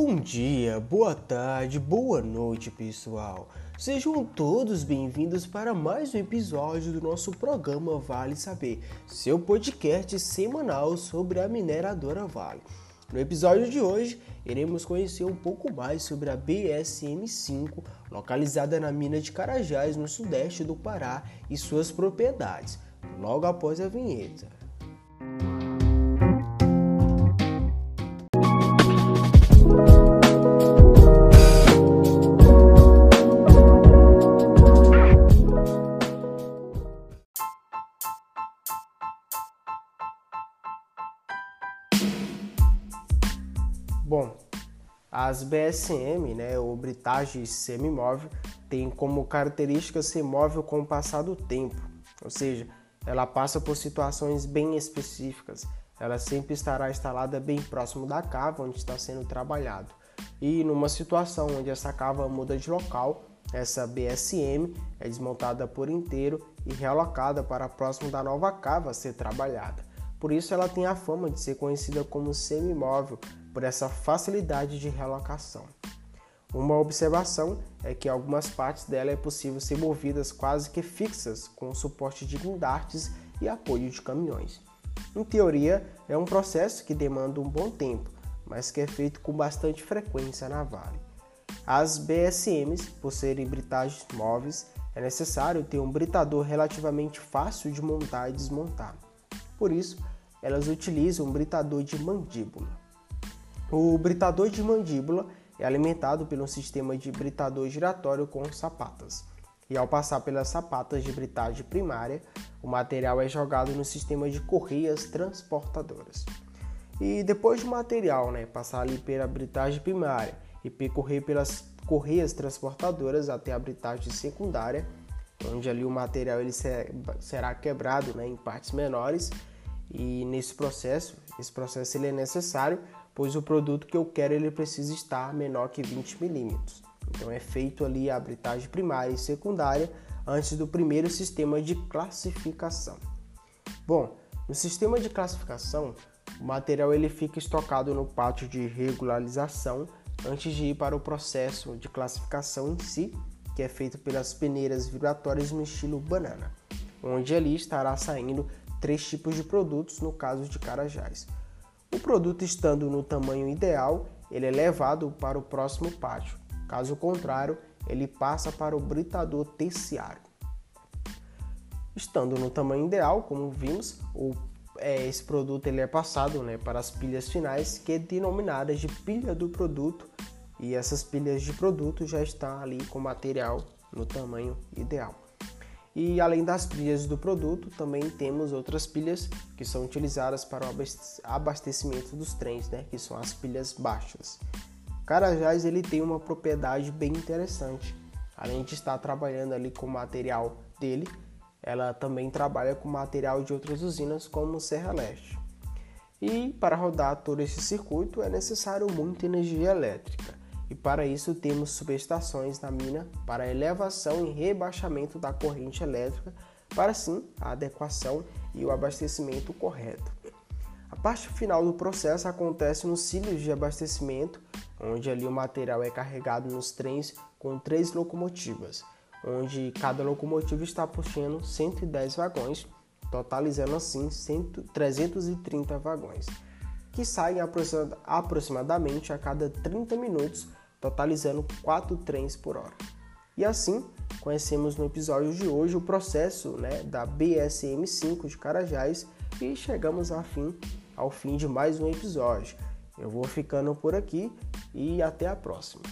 Bom dia, boa tarde, boa noite, pessoal. Sejam todos bem-vindos para mais um episódio do nosso programa Vale Saber, seu podcast semanal sobre a mineradora Vale. No episódio de hoje, iremos conhecer um pouco mais sobre a BSM-5, localizada na mina de Carajás, no sudeste do Pará, e suas propriedades, logo após a vinheta. Bom, as BSM, né, ou britagem semimóvel, tem como característica ser móvel com o passar do tempo, ou seja, ela passa por situações bem específicas. Ela sempre estará instalada bem próximo da cava onde está sendo trabalhado. E numa situação onde essa cava muda de local, essa BSM é desmontada por inteiro e realocada para próximo da nova cava a ser trabalhada. Por isso ela tem a fama de ser conhecida como semimóvel, por essa facilidade de relocação. Uma observação é que algumas partes dela é possível ser movidas quase que fixas com o suporte de guindartes e apoio de caminhões. Em teoria, é um processo que demanda um bom tempo, mas que é feito com bastante frequência na Vale. As BSMs, por serem britagens móveis, é necessário ter um britador relativamente fácil de montar e desmontar. Por isso, elas utilizam um britador de mandíbula. O britador de mandíbula é alimentado pelo sistema de britador giratório com sapatas. E ao passar pelas sapatas de britagem primária, o material é jogado no sistema de correias transportadoras. E depois do material né, passar ali pela britagem primária e percorrer pelas correias transportadoras até a britagem secundária, onde ali o material ele será quebrado né, em partes menores e nesse processo, esse processo ele é necessário pois o produto que eu quero ele precisa estar menor que 20 milímetros. Então é feito ali a abritagem primária e secundária antes do primeiro sistema de classificação. Bom, no sistema de classificação, o material ele fica estocado no pátio de regularização antes de ir para o processo de classificação em si, que é feito pelas peneiras vibratórias no estilo banana, onde ali estará saindo três tipos de produtos no caso de carajás. O produto estando no tamanho ideal, ele é levado para o próximo pátio. Caso contrário, ele passa para o britador terciário. Estando no tamanho ideal, como vimos, o, é, esse produto ele é passado né, para as pilhas finais, que é denominadas de pilha do produto, e essas pilhas de produto já estão ali com material no tamanho ideal. E além das pilhas do produto, também temos outras pilhas que são utilizadas para o abastecimento dos trens, né, que são as pilhas baixas. Carajás ele tem uma propriedade bem interessante. Além de estar trabalhando ali com o material dele, ela também trabalha com material de outras usinas como Serra Leste. E para rodar todo esse circuito é necessário muita energia elétrica e para isso temos subestações na mina para elevação e rebaixamento da corrente elétrica, para assim a adequação e o abastecimento correto. A parte final do processo acontece nos cílios de abastecimento, onde ali o material é carregado nos trens com três locomotivas, onde cada locomotiva está puxando 110 vagões, totalizando assim 330 vagões, que saem aproximadamente a cada 30 minutos totalizando 4 trens por hora. E assim, conhecemos no episódio de hoje o processo né, da BSM-5 de Carajás e chegamos ao fim, ao fim de mais um episódio. Eu vou ficando por aqui e até a próxima.